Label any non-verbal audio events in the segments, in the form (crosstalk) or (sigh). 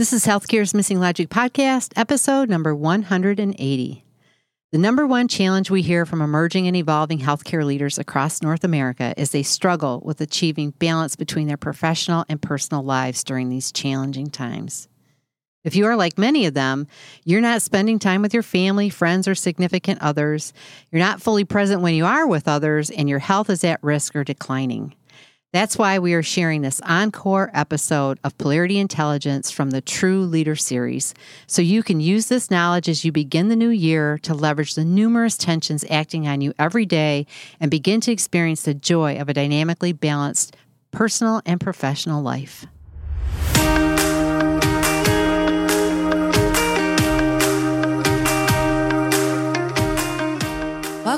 This is Healthcare's Missing Logic podcast, episode number 180. The number one challenge we hear from emerging and evolving healthcare leaders across North America is they struggle with achieving balance between their professional and personal lives during these challenging times. If you are like many of them, you're not spending time with your family, friends, or significant others. You're not fully present when you are with others, and your health is at risk or declining. That's why we are sharing this encore episode of Polarity Intelligence from the True Leader series, so you can use this knowledge as you begin the new year to leverage the numerous tensions acting on you every day and begin to experience the joy of a dynamically balanced personal and professional life.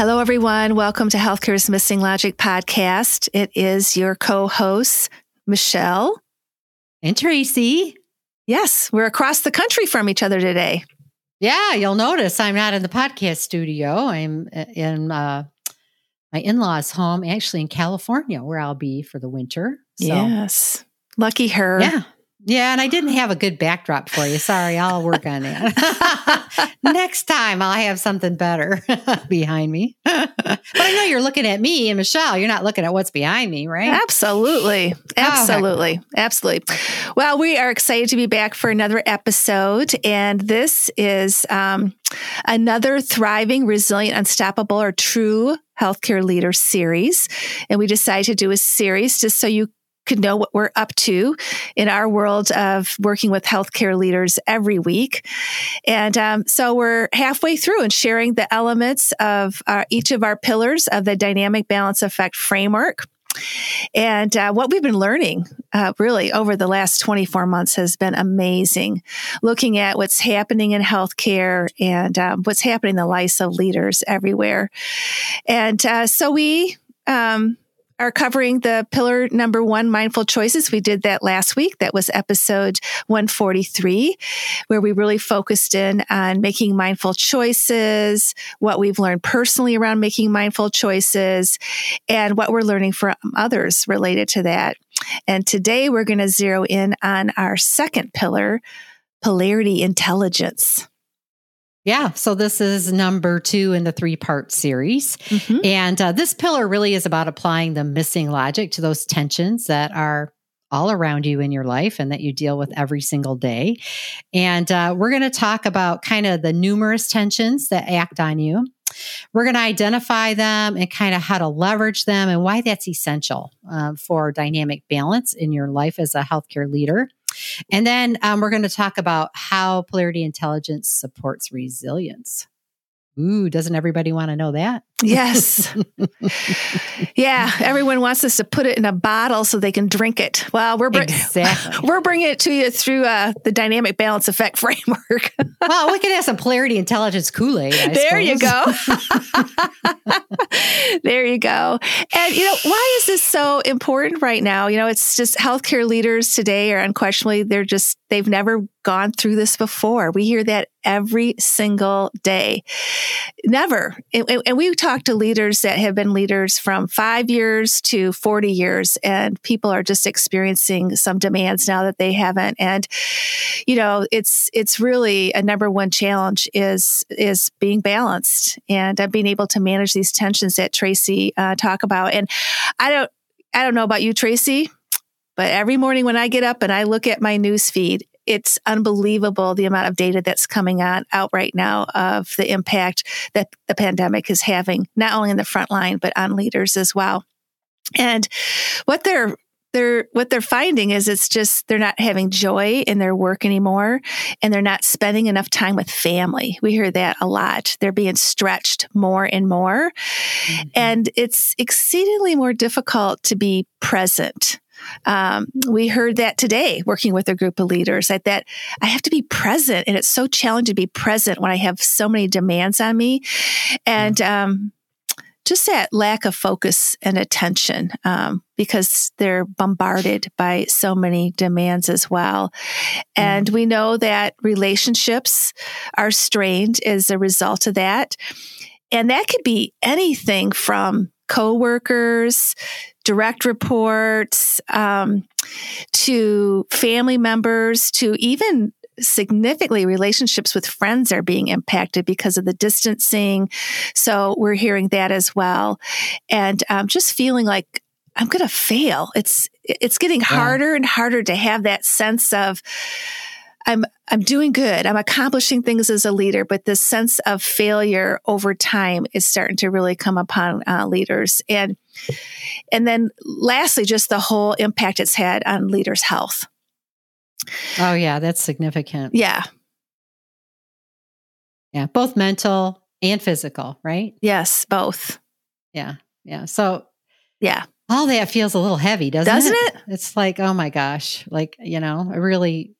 Hello, everyone. Welcome to Healthcare's Missing Logic podcast. It is your co hosts, Michelle and Tracy. Yes, we're across the country from each other today. Yeah, you'll notice I'm not in the podcast studio. I'm uh, in uh, my in law's home, actually in California, where I'll be for the winter. So, yes. Lucky her. Yeah. Yeah, and I didn't have a good backdrop for you. Sorry, I'll work on that. (laughs) Next time I'll have something better (laughs) behind me. (laughs) but I know you're looking at me and Michelle. You're not looking at what's behind me, right? Absolutely. Absolutely. Oh, Absolutely. Well, we are excited to be back for another episode. And this is um, another thriving, resilient, unstoppable, or true healthcare leader series. And we decided to do a series just so you could know what we're up to in our world of working with healthcare leaders every week. And um, so we're halfway through and sharing the elements of our, each of our pillars of the dynamic balance effect framework. And uh, what we've been learning uh, really over the last 24 months has been amazing. Looking at what's happening in healthcare and um, what's happening in the lives of leaders everywhere. And uh, so we um, are covering the pillar number one, mindful choices. We did that last week. That was episode 143, where we really focused in on making mindful choices, what we've learned personally around making mindful choices, and what we're learning from others related to that. And today we're going to zero in on our second pillar, polarity intelligence. Yeah, so this is number two in the three part series. Mm-hmm. And uh, this pillar really is about applying the missing logic to those tensions that are all around you in your life and that you deal with every single day. And uh, we're going to talk about kind of the numerous tensions that act on you. We're going to identify them and kind of how to leverage them and why that's essential uh, for dynamic balance in your life as a healthcare leader. And then um, we're going to talk about how polarity intelligence supports resilience. Ooh, doesn't everybody want to know that? Yes. (laughs) yeah, everyone wants us to put it in a bottle so they can drink it. Well, we're br- exactly. (laughs) we're bringing it to you through uh, the dynamic balance effect (laughs) framework. well, we could have some polarity intelligence Kool Aid. There suppose. you go. there you go. And you know, why is this so important right now? You know, it's just healthcare leaders today are unquestionably they're just they've never gone through this before. We hear that every single day. Never. And, and we talk to leaders that have been leaders from five years to 40 years, and people are just experiencing some demands now that they haven't. And, you know, it's, it's really a number one challenge is, is being balanced and uh, being able to manage these tensions that Tracy uh, talk about. And I don't, I don't know about you, Tracy, but every morning when I get up and I look at my news feed, it's unbelievable the amount of data that's coming on out right now of the impact that the pandemic is having, not only in the front line, but on leaders as well. And what they're they're what they're finding is it's just they're not having joy in their work anymore and they're not spending enough time with family we hear that a lot they're being stretched more and more mm-hmm. and it's exceedingly more difficult to be present um, we heard that today working with a group of leaders that, that I have to be present and it's so challenging to be present when I have so many demands on me. And, um, just that lack of focus and attention um, because they're bombarded by so many demands as well. And mm. we know that relationships are strained as a result of that. And that could be anything from coworkers direct reports um, to family members to even significantly relationships with friends are being impacted because of the distancing. So we're hearing that as well. And um, just feeling like i'm going to fail. It's it's getting harder and harder to have that sense of I'm I'm doing good. I'm accomplishing things as a leader, but this sense of failure over time is starting to really come upon uh, leaders. And and then lastly, just the whole impact it's had on leaders' health. Oh yeah, that's significant. Yeah. Yeah, both mental and physical, right? Yes, both. Yeah. Yeah. So yeah. All that feels a little heavy, doesn't, doesn't it? it? It's like, oh my gosh, like, you know, I really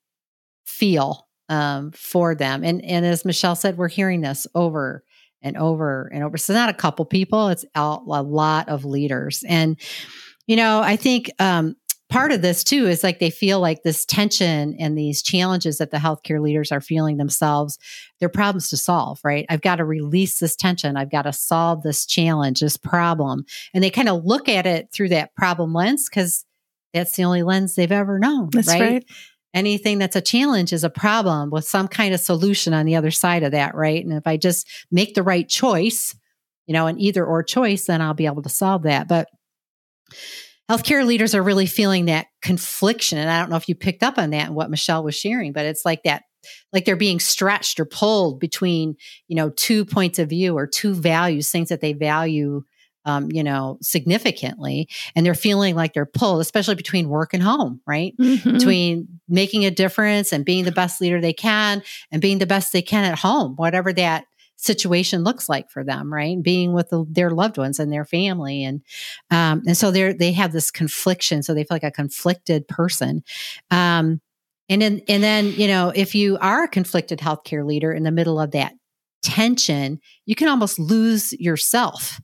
feel um, for them. And and as Michelle said, we're hearing this over and over and over. So not a couple people; it's a, a lot of leaders. And you know, I think um, part of this too is like they feel like this tension and these challenges that the healthcare leaders are feeling themselves they're problems to solve right i've got to release this tension i've got to solve this challenge this problem and they kind of look at it through that problem lens because that's the only lens they've ever known that's right? right? Anything that's a challenge is a problem with some kind of solution on the other side of that, right? And if I just make the right choice, you know, an either or choice, then I'll be able to solve that. But healthcare leaders are really feeling that confliction. And I don't know if you picked up on that and what Michelle was sharing, but it's like that like they're being stretched or pulled between you know two points of view or two values things that they value um, you know, significantly. And they're feeling like they're pulled, especially between work and home, right? Mm-hmm. Between making a difference and being the best leader they can and being the best they can at home, whatever that situation looks like for them, right? Being with the, their loved ones and their family, and um, and so they they have this confliction, so they feel like a conflicted person. Um, and then and then you know if you are a conflicted healthcare leader in the middle of that tension, you can almost lose yourself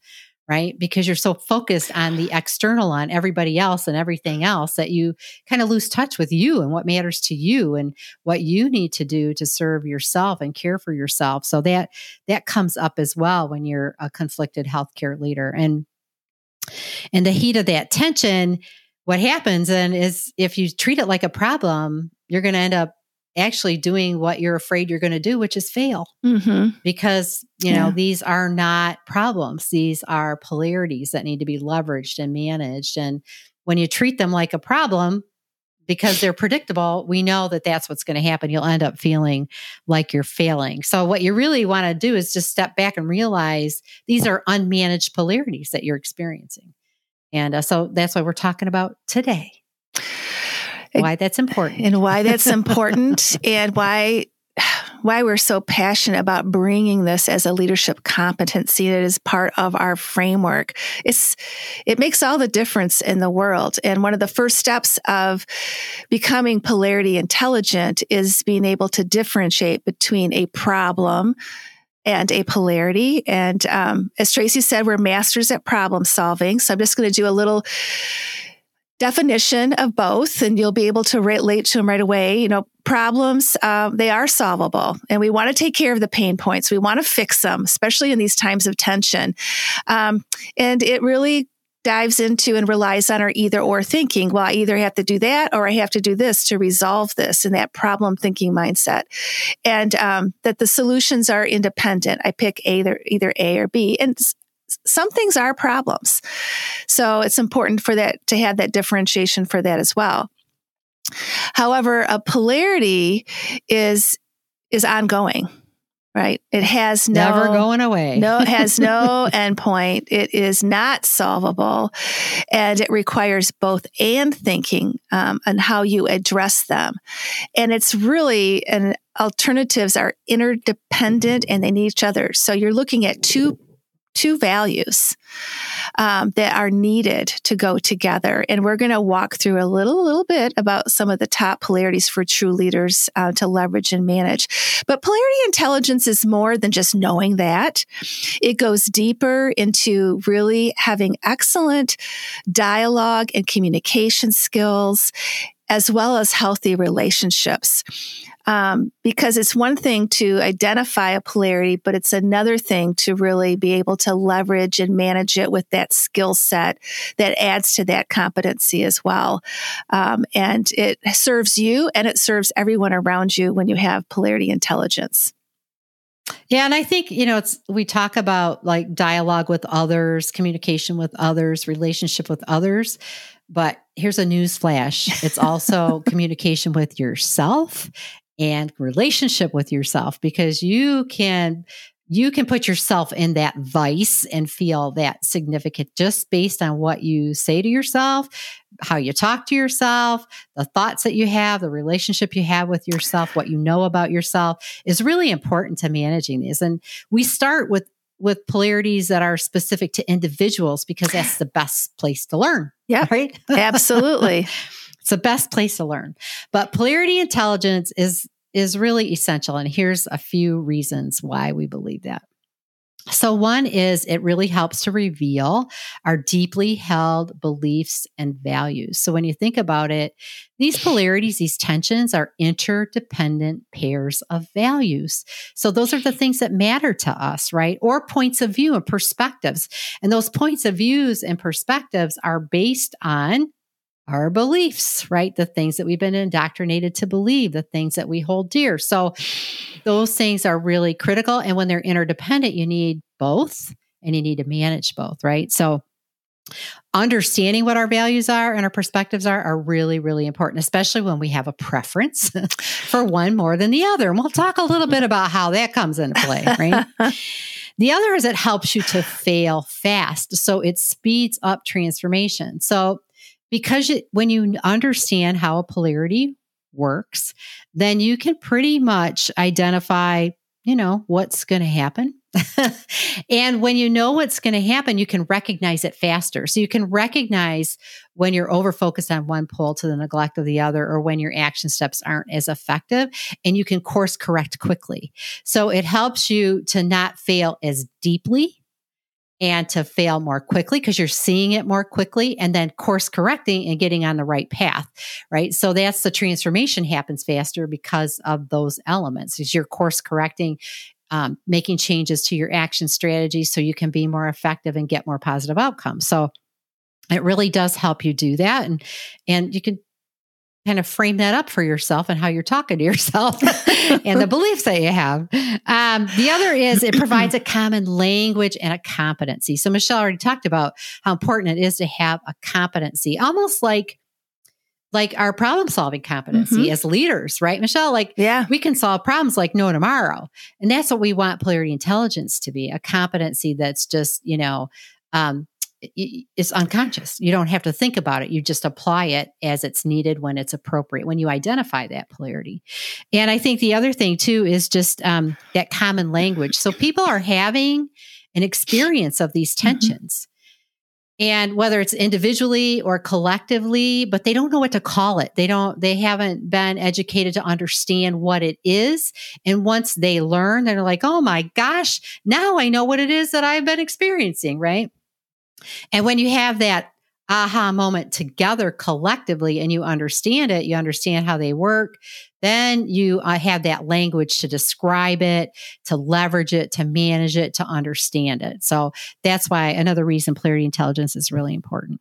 right? Because you're so focused on the external, on everybody else and everything else that you kind of lose touch with you and what matters to you and what you need to do to serve yourself and care for yourself. So that that comes up as well when you're a conflicted healthcare leader. And in the heat of that tension, what happens then is if you treat it like a problem, you're going to end up actually doing what you're afraid you're going to do, which is fail. Mm-hmm. Because, you know, these are not problems. These are polarities that need to be leveraged and managed. And when you treat them like a problem, because they're predictable, we know that that's what's going to happen. You'll end up feeling like you're failing. So, what you really want to do is just step back and realize these are unmanaged polarities that you're experiencing. And uh, so that's what we're talking about today why that's important and why that's (laughs) important and why why we're so passionate about bringing this as a leadership competency that is part of our framework. It's, it makes all the difference in the world. And one of the first steps of becoming polarity intelligent is being able to differentiate between a problem and a polarity. And um, as Tracy said, we're masters at problem solving. So I'm just going to do a little definition of both and you'll be able to relate to them right away. You know, problems, uh, they are solvable, and we want to take care of the pain points. We want to fix them, especially in these times of tension. Um, and it really dives into and relies on our either or thinking. Well, I either have to do that or I have to do this to resolve this in that problem thinking mindset. And um, that the solutions are independent. I pick either, either A or B. And some things are problems. So it's important for that to have that differentiation for that as well. However, a polarity is is ongoing right? It has no never going away. no, it has no (laughs) endpoint. It is not solvable, and it requires both and thinking um, on how you address them. And it's really and alternatives are interdependent and they need each other. So you're looking at two two values um, that are needed to go together. And we're going to walk through a little, little bit about some of the top polarities for true leaders uh, to leverage and manage. But polarity intelligence is more than just knowing that. It goes deeper into really having excellent dialogue and communication skills as well as healthy relationships. Um, because it's one thing to identify a polarity, but it's another thing to really be able to leverage and manage it with that skill set that adds to that competency as well. Um, and it serves you and it serves everyone around you when you have polarity intelligence. Yeah, and I think, you know, it's we talk about like dialogue with others, communication with others, relationship with others, but here's a news flash. It's also (laughs) communication with yourself and relationship with yourself because you can you can put yourself in that vice and feel that significant just based on what you say to yourself, how you talk to yourself, the thoughts that you have, the relationship you have with yourself, what you know about yourself is really important to managing these. And we start with with polarities that are specific to individuals because that's the best place to learn. Yeah. Right? (laughs) Absolutely. It's the best place to learn. But polarity intelligence is is really essential and here's a few reasons why we believe that. So, one is it really helps to reveal our deeply held beliefs and values. So, when you think about it, these polarities, these tensions are interdependent pairs of values. So, those are the things that matter to us, right? Or points of view and perspectives. And those points of views and perspectives are based on our beliefs, right? The things that we've been indoctrinated to believe, the things that we hold dear. So those things are really critical. And when they're interdependent, you need both and you need to manage both, right? So understanding what our values are and our perspectives are are really really important especially when we have a preference (laughs) for one more than the other and we'll talk a little bit about how that comes into play right (laughs) the other is it helps you to fail fast so it speeds up transformation so because it, when you understand how a polarity works, then you can pretty much identify, you know, what's going to happen. (laughs) and when you know what's going to happen, you can recognize it faster. So you can recognize when you're over focused on one pole to the neglect of the other, or when your action steps aren't as effective, and you can course correct quickly. So it helps you to not fail as deeply and to fail more quickly because you're seeing it more quickly and then course correcting and getting on the right path, right? So that's the transformation happens faster because of those elements. Is you're course correcting, um, making changes to your action strategy so you can be more effective and get more positive outcomes. So it really does help you do that, and and you can kind of frame that up for yourself and how you're talking to yourself (laughs) and the beliefs that you have. Um, the other is it provides a common language and a competency. So Michelle already talked about how important it is to have a competency, almost like like our problem solving competency mm-hmm. as leaders, right, Michelle? Like, yeah, we can solve problems like no tomorrow, and that's what we want polarity intelligence to be—a competency that's just you know um, it's unconscious. You don't have to think about it. You just apply it as it's needed when it's appropriate, when you identify that polarity. And I think the other thing too is just um, that common language. So people are having an experience of these mm-hmm. tensions. Mm-hmm. And whether it's individually or collectively, but they don't know what to call it. They don't, they haven't been educated to understand what it is. And once they learn, they're like, oh my gosh, now I know what it is that I've been experiencing, right? And when you have that aha moment together collectively and you understand it, you understand how they work, then you uh, have that language to describe it, to leverage it, to manage it, to understand it. So that's why another reason polarity intelligence is really important.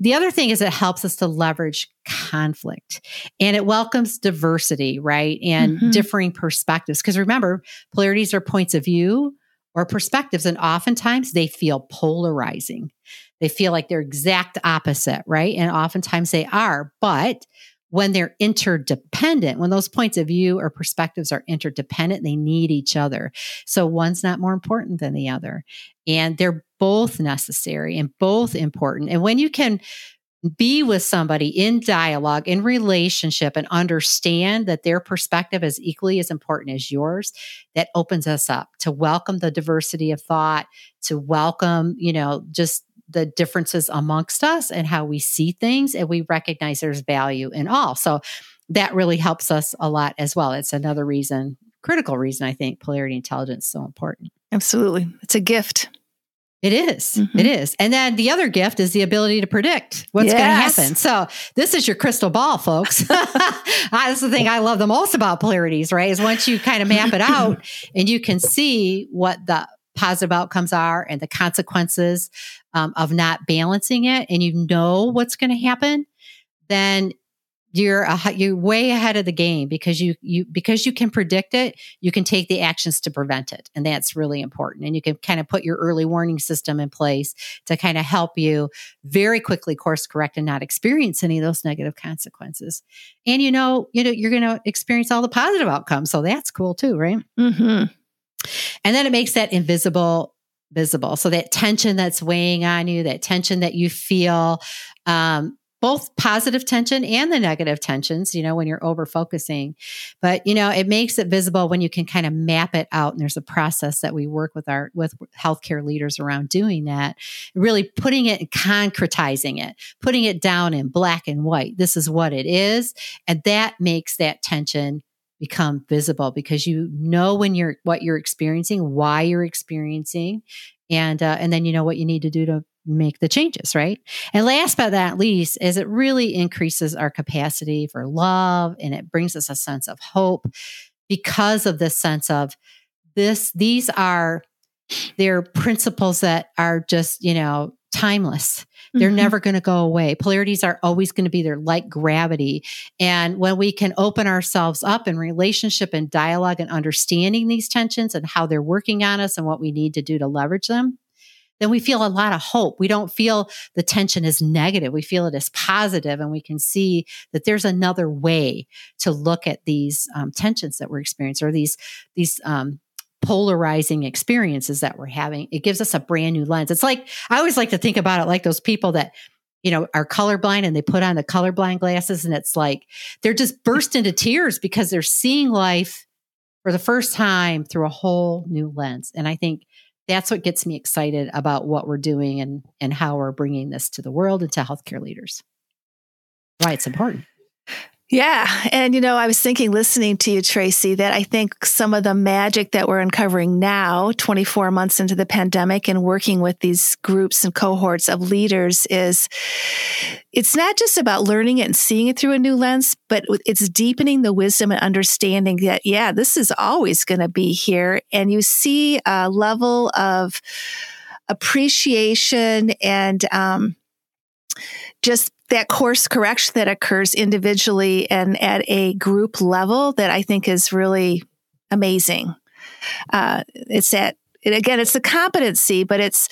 The other thing is it helps us to leverage conflict and it welcomes diversity, right? And mm-hmm. differing perspectives. Because remember, polarities are points of view or perspectives, and oftentimes they feel polarizing. They feel like they're exact opposite, right? And oftentimes they are. But when they're interdependent, when those points of view or perspectives are interdependent, they need each other. So one's not more important than the other. And they're both necessary and both important. And when you can be with somebody in dialogue, in relationship, and understand that their perspective is equally as important as yours, that opens us up to welcome the diversity of thought, to welcome, you know, just the differences amongst us and how we see things and we recognize there's value in all. So that really helps us a lot as well. It's another reason critical reason i think polarity intelligence is so important. Absolutely. It's a gift it is. Mm-hmm. It is. And then the other gift is the ability to predict what's yes. going to happen. So this is your crystal ball, folks. (laughs) That's the thing I love the most about polarities, right? Is once you kind of map it out (laughs) and you can see what the positive outcomes are and the consequences um, of not balancing it and you know what's going to happen then you're a, you're way ahead of the game because you you because you can predict it you can take the actions to prevent it and that's really important and you can kind of put your early warning system in place to kind of help you very quickly course correct and not experience any of those negative consequences and you know you know you're going to experience all the positive outcomes so that's cool too right mm-hmm. And then it makes that invisible visible. So that tension that's weighing on you, that tension that you feel, um, both positive tension and the negative tensions, you know, when you're over focusing. But, you know, it makes it visible when you can kind of map it out. And there's a process that we work with our, with healthcare leaders around doing that, really putting it, and concretizing it, putting it down in black and white. This is what it is. And that makes that tension become visible because you know when you're what you're experiencing, why you're experiencing, and uh, and then you know what you need to do to make the changes, right? And last but not least, is it really increases our capacity for love and it brings us a sense of hope because of this sense of this. These are they're principles that are just you know timeless. They're mm-hmm. never going to go away. Polarities are always going to be there like gravity. And when we can open ourselves up in relationship and dialogue and understanding these tensions and how they're working on us and what we need to do to leverage them, then we feel a lot of hope. We don't feel the tension as negative. We feel it as positive, and we can see that there's another way to look at these um, tensions that we're experiencing or these these um, polarizing experiences that we're having. It gives us a brand new lens. It's like, I always like to think about it like those people that, you know, are colorblind and they put on the colorblind glasses and it's like they're just burst into tears because they're seeing life for the first time through a whole new lens. And I think that's what gets me excited about what we're doing and, and how we're bringing this to the world and to healthcare leaders. Why it's important. Yeah. And, you know, I was thinking, listening to you, Tracy, that I think some of the magic that we're uncovering now, 24 months into the pandemic and working with these groups and cohorts of leaders is it's not just about learning it and seeing it through a new lens, but it's deepening the wisdom and understanding that, yeah, this is always going to be here. And you see a level of appreciation and, um, just that course correction that occurs individually and at a group level that I think is really amazing. Uh, it's that and again, it's the competency, but it's,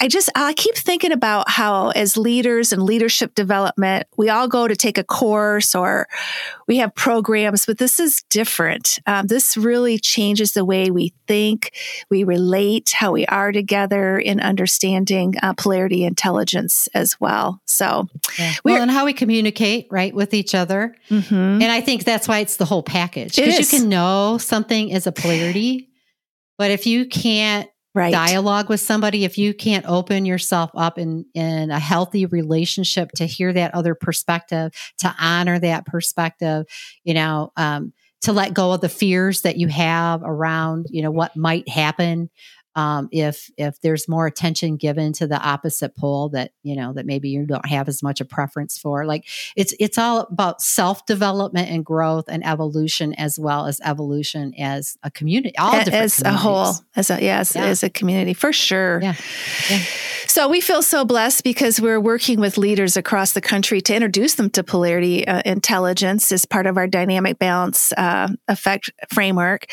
I just, I keep thinking about how as leaders and leadership development, we all go to take a course or we have programs, but this is different. Um, this really changes the way we think, we relate, how we are together in understanding uh, polarity intelligence as well. So, yeah. well, and how we communicate, right, with each other. Mm-hmm. And I think that's why it's the whole package because you can know something is a polarity but if you can't right. dialogue with somebody, if you can't open yourself up in, in a healthy relationship to hear that other perspective, to honor that perspective, you know, um, to let go of the fears that you have around, you know, what might happen um, if if there's more attention given to the opposite pole that you know that maybe you don't have as much a preference for like it's it's all about self development and growth and evolution as well as evolution as a community all as a whole as a yes yeah. as a community for sure yeah. yeah so we feel so blessed because we're working with leaders across the country to introduce them to polarity uh, intelligence as part of our dynamic balance uh, effect framework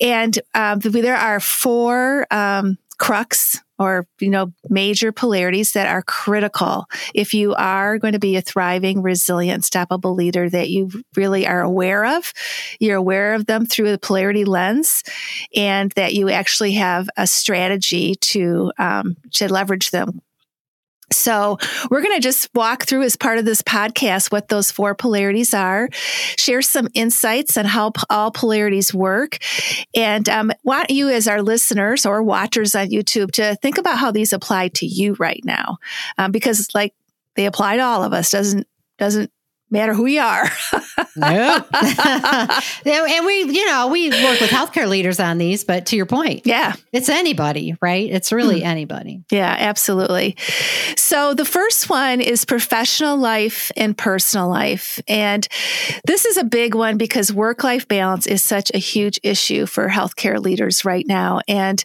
and um, there are four um, crux or you know major polarities that are critical. If you are going to be a thriving resilient stoppable leader that you really are aware of you're aware of them through the polarity lens and that you actually have a strategy to um, to leverage them so we're going to just walk through as part of this podcast what those four polarities are, share some insights on how all polarities work, and um, want you as our listeners or watchers on YouTube to think about how these apply to you right now, um, because like they apply to all of us. Doesn't doesn't matter who you are. (laughs) nope. and we, you know, we work with healthcare leaders on these, but to your point, yeah, it's anybody, right? It's really mm. anybody. Yeah, absolutely. So the first one is professional life and personal life. And this is a big one because work life balance is such a huge issue for healthcare leaders right now. And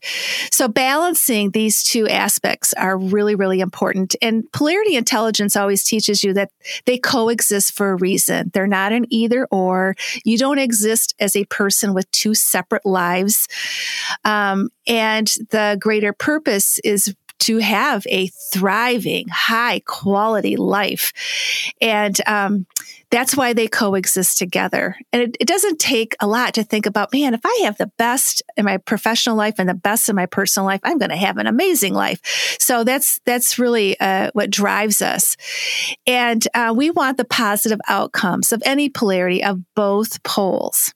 so balancing these two aspects are really, really important. And polarity intelligence always teaches you that they coexist for a reason. They're not an either or. You don't exist as a person with two separate lives. Um, and the greater purpose is to have a thriving, high quality life. And um, that's why they coexist together. And it, it, doesn't take a lot to think about, man, if I have the best in my professional life and the best in my personal life, I'm going to have an amazing life. So that's, that's really uh, what drives us. And uh, we want the positive outcomes of any polarity of both poles.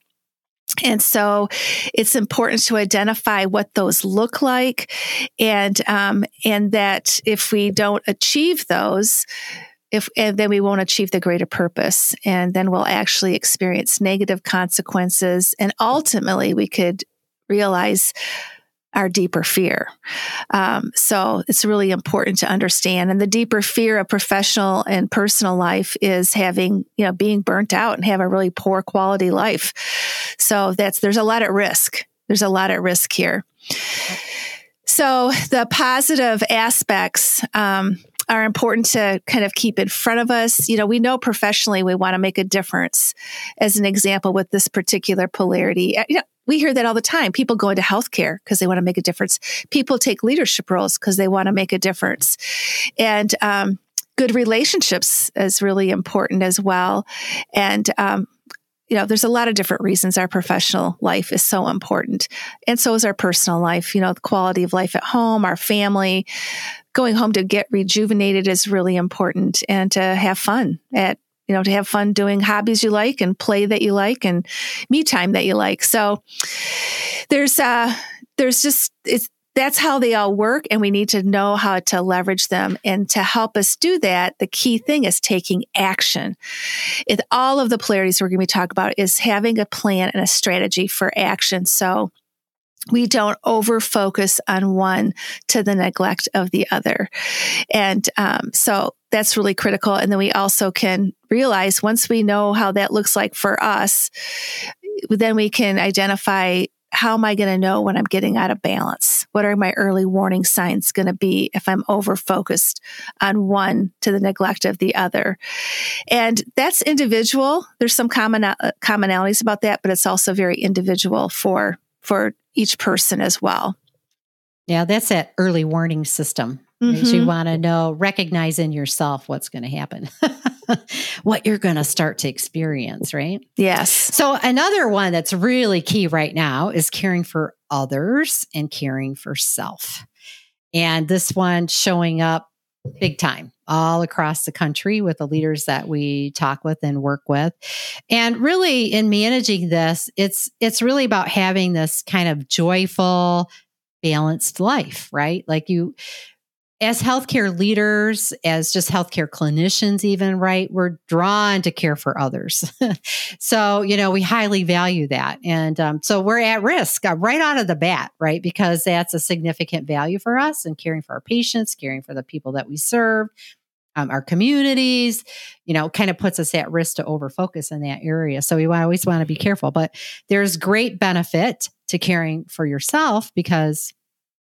And so it's important to identify what those look like and, um, and that if we don't achieve those, if and then we won't achieve the greater purpose and then we'll actually experience negative consequences and ultimately we could realize our deeper fear. Um, so it's really important to understand. And the deeper fear of professional and personal life is having, you know, being burnt out and have a really poor quality life. So that's, there's a lot at risk. There's a lot at risk here. So the positive aspects, um, are important to kind of keep in front of us. You know, we know professionally we want to make a difference. As an example, with this particular polarity, uh, you know, we hear that all the time. People go into healthcare because they want to make a difference. People take leadership roles because they want to make a difference. And um, good relationships is really important as well. And um, you know, there's a lot of different reasons our professional life is so important. And so is our personal life, you know, the quality of life at home, our family, going home to get rejuvenated is really important and to have fun at you know, to have fun doing hobbies you like and play that you like and me time that you like. So there's uh there's just it's that's how they all work and we need to know how to leverage them. And to help us do that the key thing is taking action. It, all of the polarities we're going to be talking about is having a plan and a strategy for action. So we don't over focus on one to the neglect of the other. And um, so that's really critical. And then we also can realize once we know how that looks like for us, then we can identify how am I going to know when I'm getting out of balance? What are my early warning signs going to be if I'm over focused on one to the neglect of the other? And that's individual. There's some common uh, commonalities about that, but it's also very individual for for each person as well. Yeah, that's that early warning system. Mm-hmm. You want to know, recognize in yourself what's going to happen, (laughs) what you're going to start to experience, right? Yes. So, another one that's really key right now is caring for others and caring for self. And this one showing up big time all across the country with the leaders that we talk with and work with. And really in managing this, it's it's really about having this kind of joyful balanced life, right? Like you as healthcare leaders, as just healthcare clinicians, even, right, we're drawn to care for others. (laughs) so, you know, we highly value that. And um, so we're at risk uh, right out of the bat, right, because that's a significant value for us and caring for our patients, caring for the people that we serve. Um, our communities, you know, kind of puts us at risk to overfocus in that area. So we always want to be careful. But there's great benefit to caring for yourself because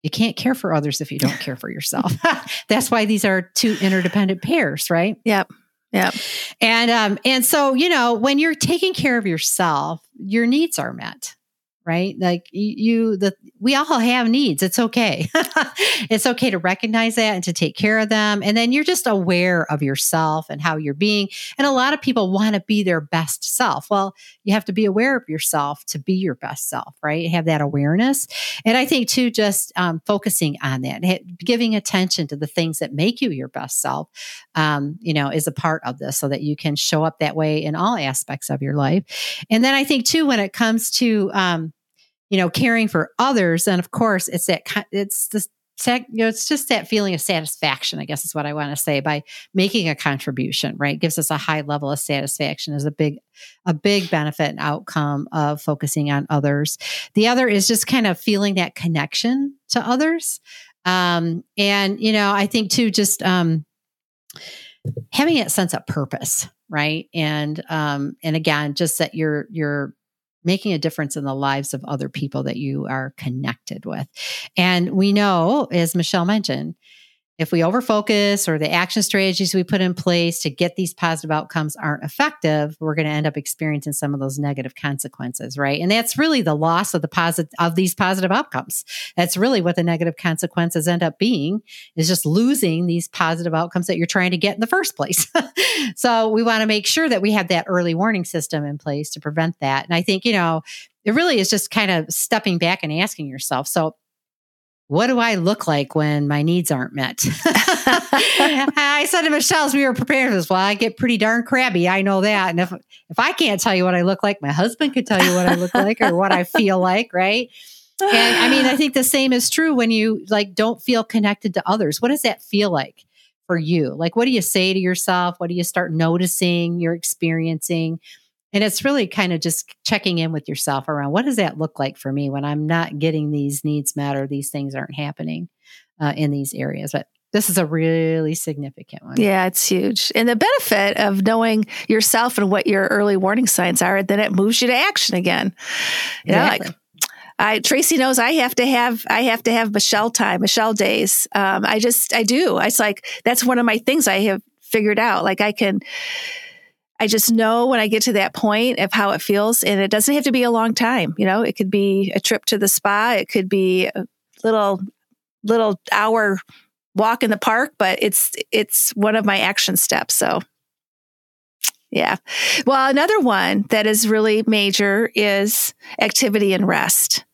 you can't care for others if you don't care for yourself. (laughs) (laughs) That's why these are two interdependent pairs, right? Yep. Yep. And um and so, you know, when you're taking care of yourself, your needs are met right? Like you, the we all have needs. It's okay. (laughs) it's okay to recognize that and to take care of them. And then you're just aware of yourself and how you're being. And a lot of people want to be their best self. Well, you have to be aware of yourself to be your best self, right? Have that awareness. And I think too, just um, focusing on that, giving attention to the things that make you your best self, um, you know, is a part of this so that you can show up that way in all aspects of your life. And then I think too, when it comes to, um, you know, caring for others, and of course, it's that it's this you know, it's just that feeling of satisfaction, I guess is what I want to say by making a contribution, right? Gives us a high level of satisfaction is a big, a big benefit and outcome of focusing on others. The other is just kind of feeling that connection to others. Um, and, you know, I think too, just, um, having that sense of purpose, right? And, um, and again, just that you're, you're, making a difference in the lives of other people that you are connected with. And we know, as Michelle mentioned, if we overfocus or the action strategies we put in place to get these positive outcomes aren't effective, we're going to end up experiencing some of those negative consequences, right? And that's really the loss of the positive of these positive outcomes. That's really what the negative consequences end up being is just losing these positive outcomes that you're trying to get in the first place. (laughs) so we want to make sure that we have that early warning system in place to prevent that. And I think, you know, it really is just kind of stepping back and asking yourself. So what do I look like when my needs aren't met? (laughs) I said to Michelle as we were preparing for this, well, I get pretty darn crabby. I know that. And if if I can't tell you what I look like, my husband could tell you what I look (laughs) like or what I feel like, right? And I mean, I think the same is true when you like don't feel connected to others. What does that feel like for you? Like what do you say to yourself? What do you start noticing you're experiencing? And it's really kind of just checking in with yourself around what does that look like for me when I'm not getting these needs met or these things aren't happening uh, in these areas. But this is a really significant one. Yeah, it's huge. And the benefit of knowing yourself and what your early warning signs are, then it moves you to action again. You exactly. know, like I Tracy knows I have to have I have to have Michelle time, Michelle days. Um, I just I do. It's like that's one of my things I have figured out. Like I can I just know when I get to that point of how it feels. And it doesn't have to be a long time. You know, it could be a trip to the spa. It could be a little, little hour walk in the park, but it's, it's one of my action steps. So yeah. Well, another one that is really major is activity and rest.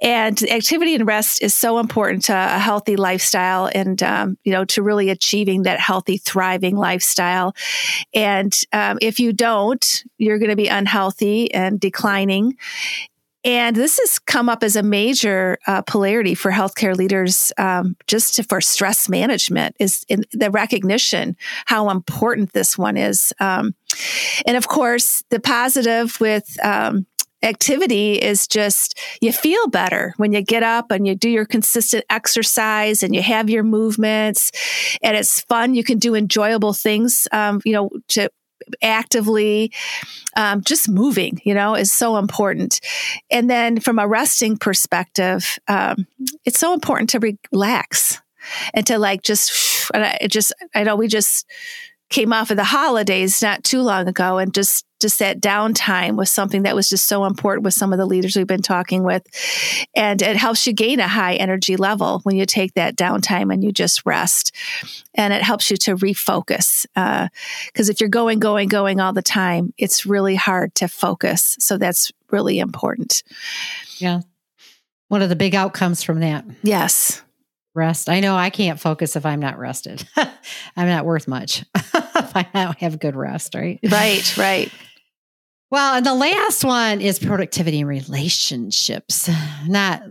And activity and rest is so important to a healthy lifestyle and, um, you know, to really achieving that healthy, thriving lifestyle. And um, if you don't, you're going to be unhealthy and declining. And this has come up as a major uh, polarity for healthcare leaders, um, just to, for stress management, is the recognition how important this one is. Um, and of course, the positive with um, activity is just you feel better when you get up and you do your consistent exercise and you have your movements and it's fun. You can do enjoyable things um, you know to actively um, just moving you know is so important. And then from a resting perspective um, it's so important to relax and to like just and I just I know we just came off of the holidays not too long ago and just just that downtime was something that was just so important with some of the leaders we've been talking with and it helps you gain a high energy level when you take that downtime and you just rest and it helps you to refocus because uh, if you're going going going all the time it's really hard to focus so that's really important yeah one of the big outcomes from that yes rest. I know I can't focus if I'm not rested. (laughs) I'm not worth much (laughs) if I don't have good rest, right? Right, right. Well, and the last one is productivity and relationships. Not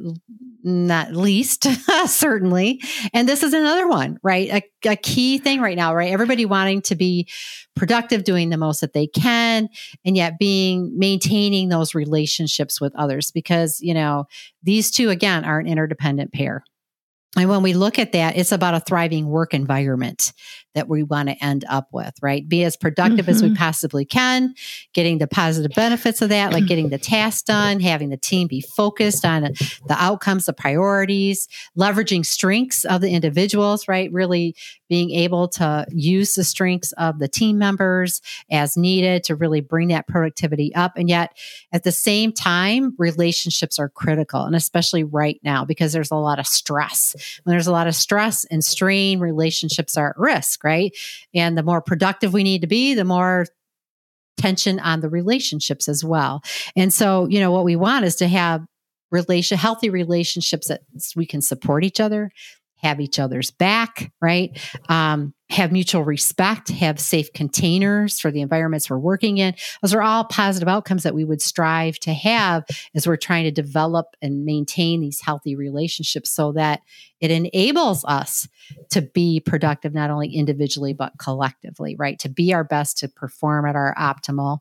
not least, (laughs) certainly. And this is another one, right? A, a, key thing right now, right? Everybody wanting to be productive, doing the most that they can, and yet being maintaining those relationships with others because, you know, these two, again, are an interdependent pair. And when we look at that, it's about a thriving work environment that we want to end up with, right? Be as productive mm-hmm. as we mm-hmm. possibly can, getting the positive benefits of that, like getting the (clears throat) task done, having the team be focused on the outcomes, the priorities, leveraging strengths of the individuals, right? Really being able to use the strengths of the team members as needed to really bring that productivity up. And yet at the same time, relationships are critical. And especially right now, because there's a lot of stress. When there's a lot of stress and strain, relationships are at risk right? And the more productive we need to be, the more tension on the relationships as well. And so, you know, what we want is to have relation healthy relationships that we can support each other, have each other's back, right? Um, have mutual respect, have safe containers for the environments we're working in. Those are all positive outcomes that we would strive to have as we're trying to develop and maintain these healthy relationships so that it enables us to be productive, not only individually, but collectively, right? To be our best, to perform at our optimal.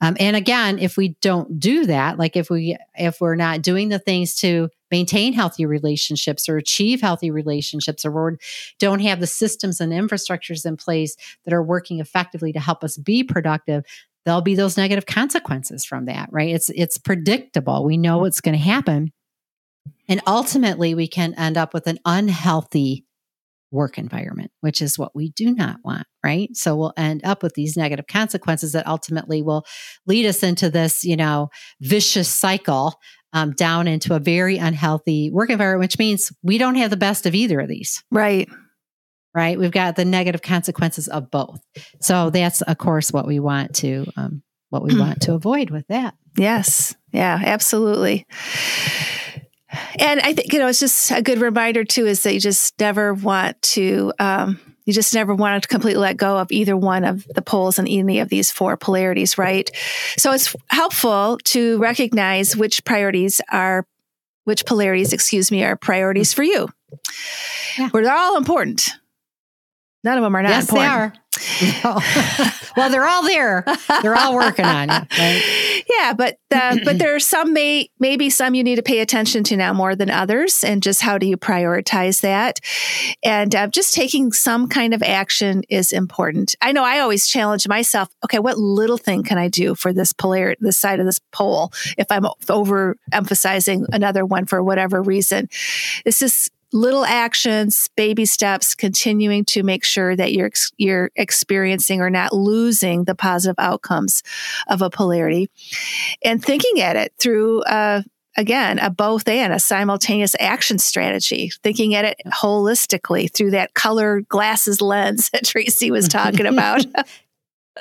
Um, and again, if we don't do that, like if we, if we're not doing the things to maintain healthy relationships or achieve healthy relationships or don't have the systems and infrastructures in place that are working effectively to help us be productive there'll be those negative consequences from that right it's it's predictable we know what's going to happen and ultimately, we can end up with an unhealthy work environment, which is what we do not want, right? So we'll end up with these negative consequences that ultimately will lead us into this, you know, vicious cycle um, down into a very unhealthy work environment, which means we don't have the best of either of these. Right. Right. We've got the negative consequences of both. So that's, of course, what we want to, um, what we want to avoid with that. Yes. Yeah, absolutely. And I think, you know, it's just a good reminder too, is that you just never want to, um, you just never want to completely let go of either one of the poles in any of these four polarities, right? So it's helpful to recognize which priorities are, which polarities, excuse me, are priorities for you. Yeah. Where they're all important. None of them are not yes, important. They are. (laughs) (laughs) well, they're all there. They're all working on it. Right? Yeah, but uh, but there are some may maybe some you need to pay attention to now more than others, and just how do you prioritize that? And uh, just taking some kind of action is important. I know I always challenge myself. Okay, what little thing can I do for this polar this side of this pole if I'm overemphasizing another one for whatever reason? This is little actions, baby steps, continuing to make sure that you're you're experiencing or not losing the positive outcomes of a polarity, and thinking at it through. Uh, again, a both and a simultaneous action strategy, thinking at it holistically through that color glasses lens (laughs) that Tracy was talking about. (laughs)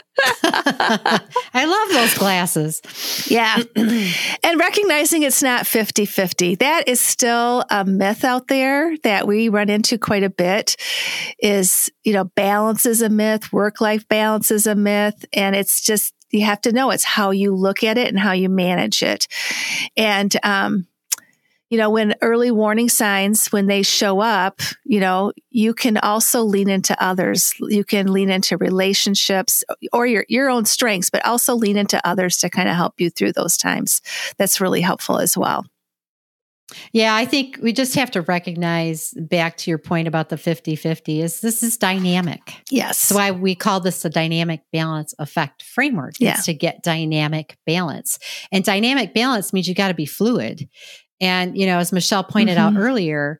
(laughs) I love those glasses. Yeah. (clears throat) and recognizing it's not 50 50. That is still a myth out there that we run into quite a bit is, you know, balance is a myth, work life balance is a myth. And it's just, you have to know it's how you look at it and how you manage it. And, um, you know, when early warning signs, when they show up, you know, you can also lean into others. You can lean into relationships or your, your own strengths, but also lean into others to kind of help you through those times. That's really helpful as well. Yeah, I think we just have to recognize back to your point about the 50 50 is this is dynamic. Yes. That's why we call this the dynamic balance effect framework. Yeah. It's to get dynamic balance. And dynamic balance means you got to be fluid. And, you know, as Michelle pointed mm-hmm. out earlier,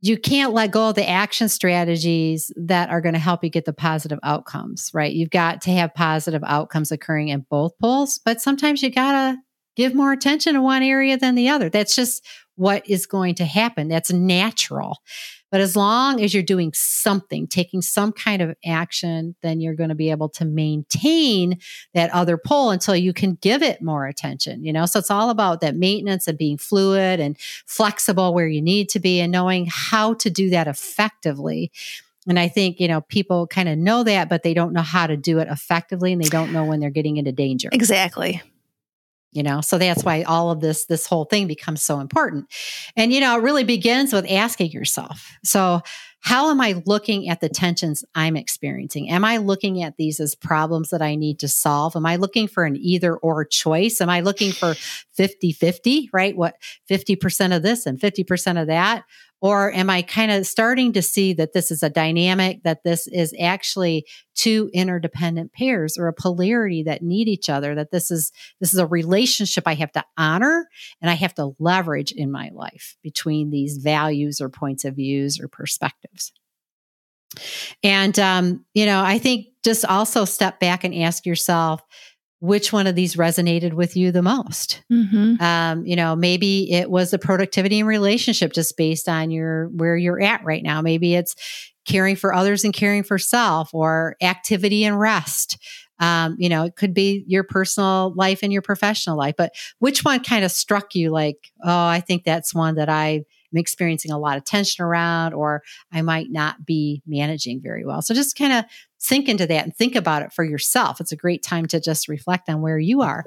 you can't let go of the action strategies that are going to help you get the positive outcomes, right? You've got to have positive outcomes occurring in both poles, but sometimes you got to give more attention to one area than the other. That's just what is going to happen. That's natural. But as long as you're doing something, taking some kind of action, then you're going to be able to maintain that other pole until you can give it more attention, you know? So it's all about that maintenance and being fluid and flexible where you need to be and knowing how to do that effectively. And I think, you know, people kind of know that, but they don't know how to do it effectively and they don't know when they're getting into danger. Exactly. You know so that's why all of this this whole thing becomes so important and you know it really begins with asking yourself so how am I looking at the tensions I'm experiencing? Am I looking at these as problems that I need to solve? Am I looking for an either or choice? Am I looking for 50 50, right? What 50% of this and 50% of that? Or am I kind of starting to see that this is a dynamic, that this is actually two interdependent pairs or a polarity that need each other, that this is, this is a relationship I have to honor and I have to leverage in my life between these values or points of views or perspectives. And, um, you know, I think just also step back and ask yourself, which one of these resonated with you the most. Mm-hmm. Um, you know, maybe it was the productivity and relationship just based on your where you're at right now. Maybe it's caring for others and caring for self or activity and rest. Um, you know, it could be your personal life and your professional life, but which one kind of struck you like, oh, I think that's one that I am experiencing a lot of tension around, or I might not be managing very well. So just kind of sink into that and think about it for yourself. It's a great time to just reflect on where you are.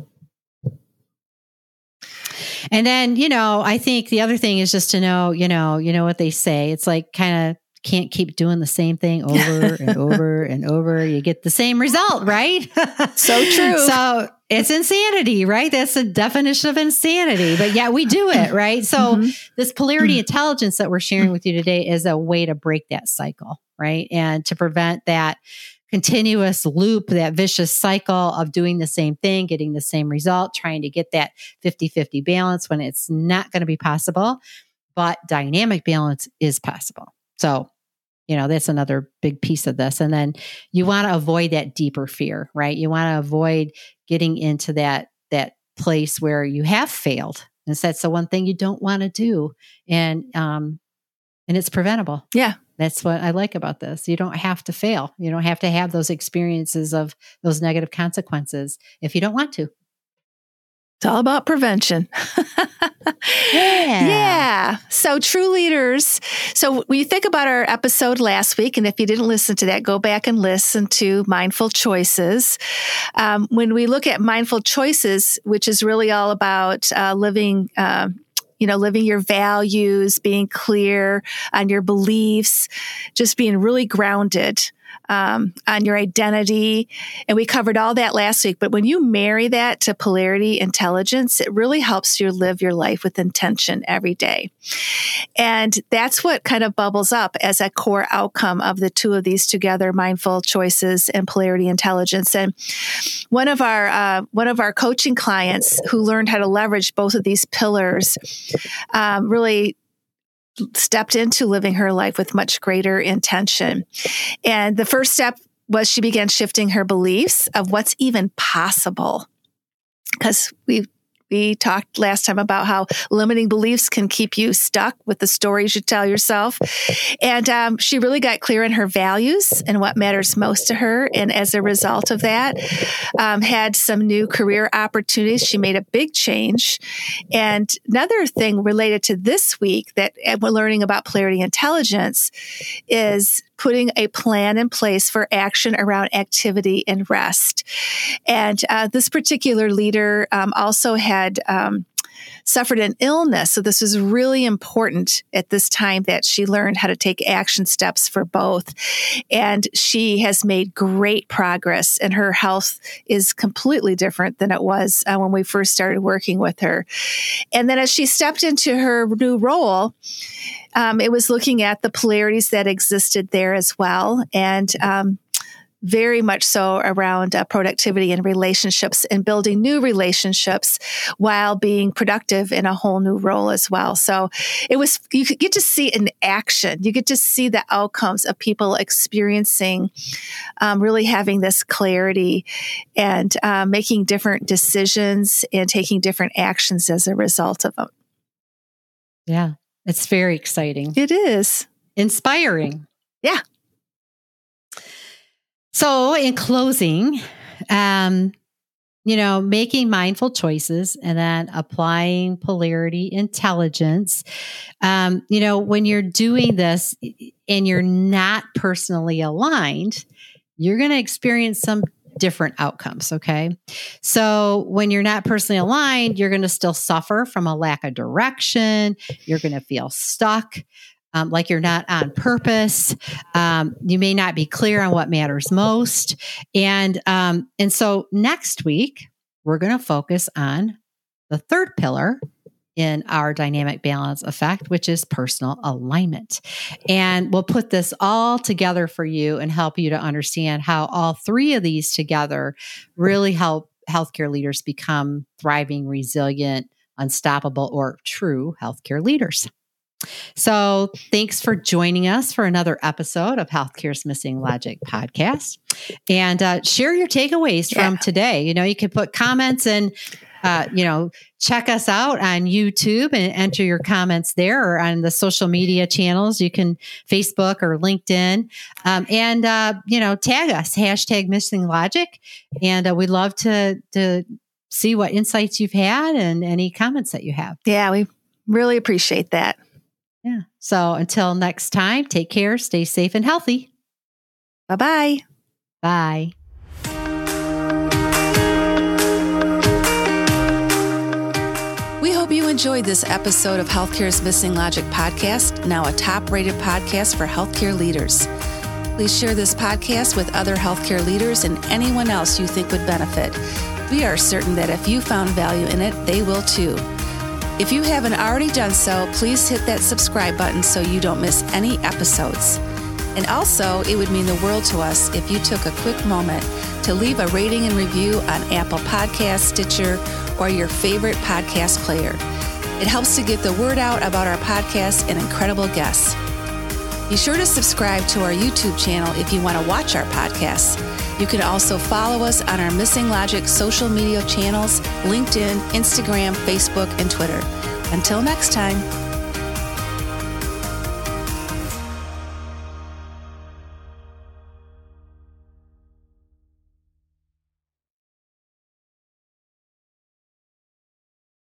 And then, you know, I think the other thing is just to know, you know, you know what they say. It's like kind of can't keep doing the same thing (laughs) over and over and over. You get the same result, right? (laughs) so true. So it's insanity, right? That's the definition of insanity. But yeah, we do it, right? So mm-hmm. this polarity mm-hmm. intelligence that we're sharing with you today is a way to break that cycle, right? And to prevent that continuous loop, that vicious cycle of doing the same thing, getting the same result, trying to get that 50 50 balance when it's not going to be possible. But dynamic balance is possible. So, you know, that's another big piece of this. And then you want to avoid that deeper fear, right? You want to avoid getting into that, that place where you have failed. And so that's the one thing you don't want to do. And, um, and it's preventable. Yeah. That's what I like about this. You don't have to fail. You don't have to have those experiences of those negative consequences if you don't want to. It's all about prevention. yeah. yeah. So, true leaders. So, when you think about our episode last week, and if you didn't listen to that, go back and listen to Mindful Choices. Um, when we look at mindful choices, which is really all about uh, living. Uh, you know, living your values, being clear on your beliefs, just being really grounded um, on your identity. And we covered all that last week. But when you marry that to polarity intelligence, it really helps you live your life with intention every day. And that's what kind of bubbles up as a core outcome of the two of these together mindful choices and polarity intelligence. And one of our, uh, one of our coaching clients who learned how to leverage both of these pillars um, really stepped into living her life with much greater intention. And the first step was she began shifting her beliefs of what's even possible. Because we we talked last time about how limiting beliefs can keep you stuck with the stories you tell yourself. And um, she really got clear in her values and what matters most to her. And as a result of that, um, had some new career opportunities. She made a big change. And another thing related to this week that we're learning about polarity intelligence is putting a plan in place for action around activity and rest. And uh, this particular leader um, also had. Um, suffered an illness. So this was really important at this time that she learned how to take action steps for both. And she has made great progress and her health is completely different than it was uh, when we first started working with her. And then as she stepped into her new role, um, it was looking at the polarities that existed there as well. And um, very much so around uh, productivity and relationships and building new relationships while being productive in a whole new role as well. So it was, you get to see in action, you get to see the outcomes of people experiencing, um, really having this clarity and uh, making different decisions and taking different actions as a result of them. Yeah, it's very exciting. It is inspiring. Yeah. So, in closing, um, you know, making mindful choices and then applying polarity intelligence. Um, you know, when you're doing this and you're not personally aligned, you're going to experience some different outcomes. Okay. So when you're not personally aligned, you're going to still suffer from a lack of direction. You're going to feel stuck. Um, like you're not on purpose. Um, you may not be clear on what matters most, and um, and so next week we're going to focus on the third pillar in our dynamic balance effect, which is personal alignment. And we'll put this all together for you and help you to understand how all three of these together really help healthcare leaders become thriving, resilient, unstoppable, or true healthcare leaders. So, thanks for joining us for another episode of Healthcare's Missing Logic podcast. And uh, share your takeaways yeah. from today. You know, you can put comments and uh, you know, check us out on YouTube and enter your comments there or on the social media channels. You can Facebook or LinkedIn. Um, and, uh, you know, tag us, hashtag missing logic. And uh, we'd love to, to see what insights you've had and any comments that you have. Yeah, we really appreciate that. Yeah. So until next time, take care, stay safe and healthy. Bye-bye. Bye. Hope you enjoyed this episode of Healthcare's Missing Logic podcast, now a top rated podcast for healthcare leaders. Please share this podcast with other healthcare leaders and anyone else you think would benefit. We are certain that if you found value in it, they will too. If you haven't already done so, please hit that subscribe button so you don't miss any episodes. And also, it would mean the world to us if you took a quick moment to leave a rating and review on Apple Podcasts, Stitcher, or your favorite podcast player. It helps to get the word out about our podcast and incredible guests. Be sure to subscribe to our YouTube channel if you want to watch our podcasts. You can also follow us on our Missing Logic social media channels LinkedIn, Instagram, Facebook, and Twitter. Until next time.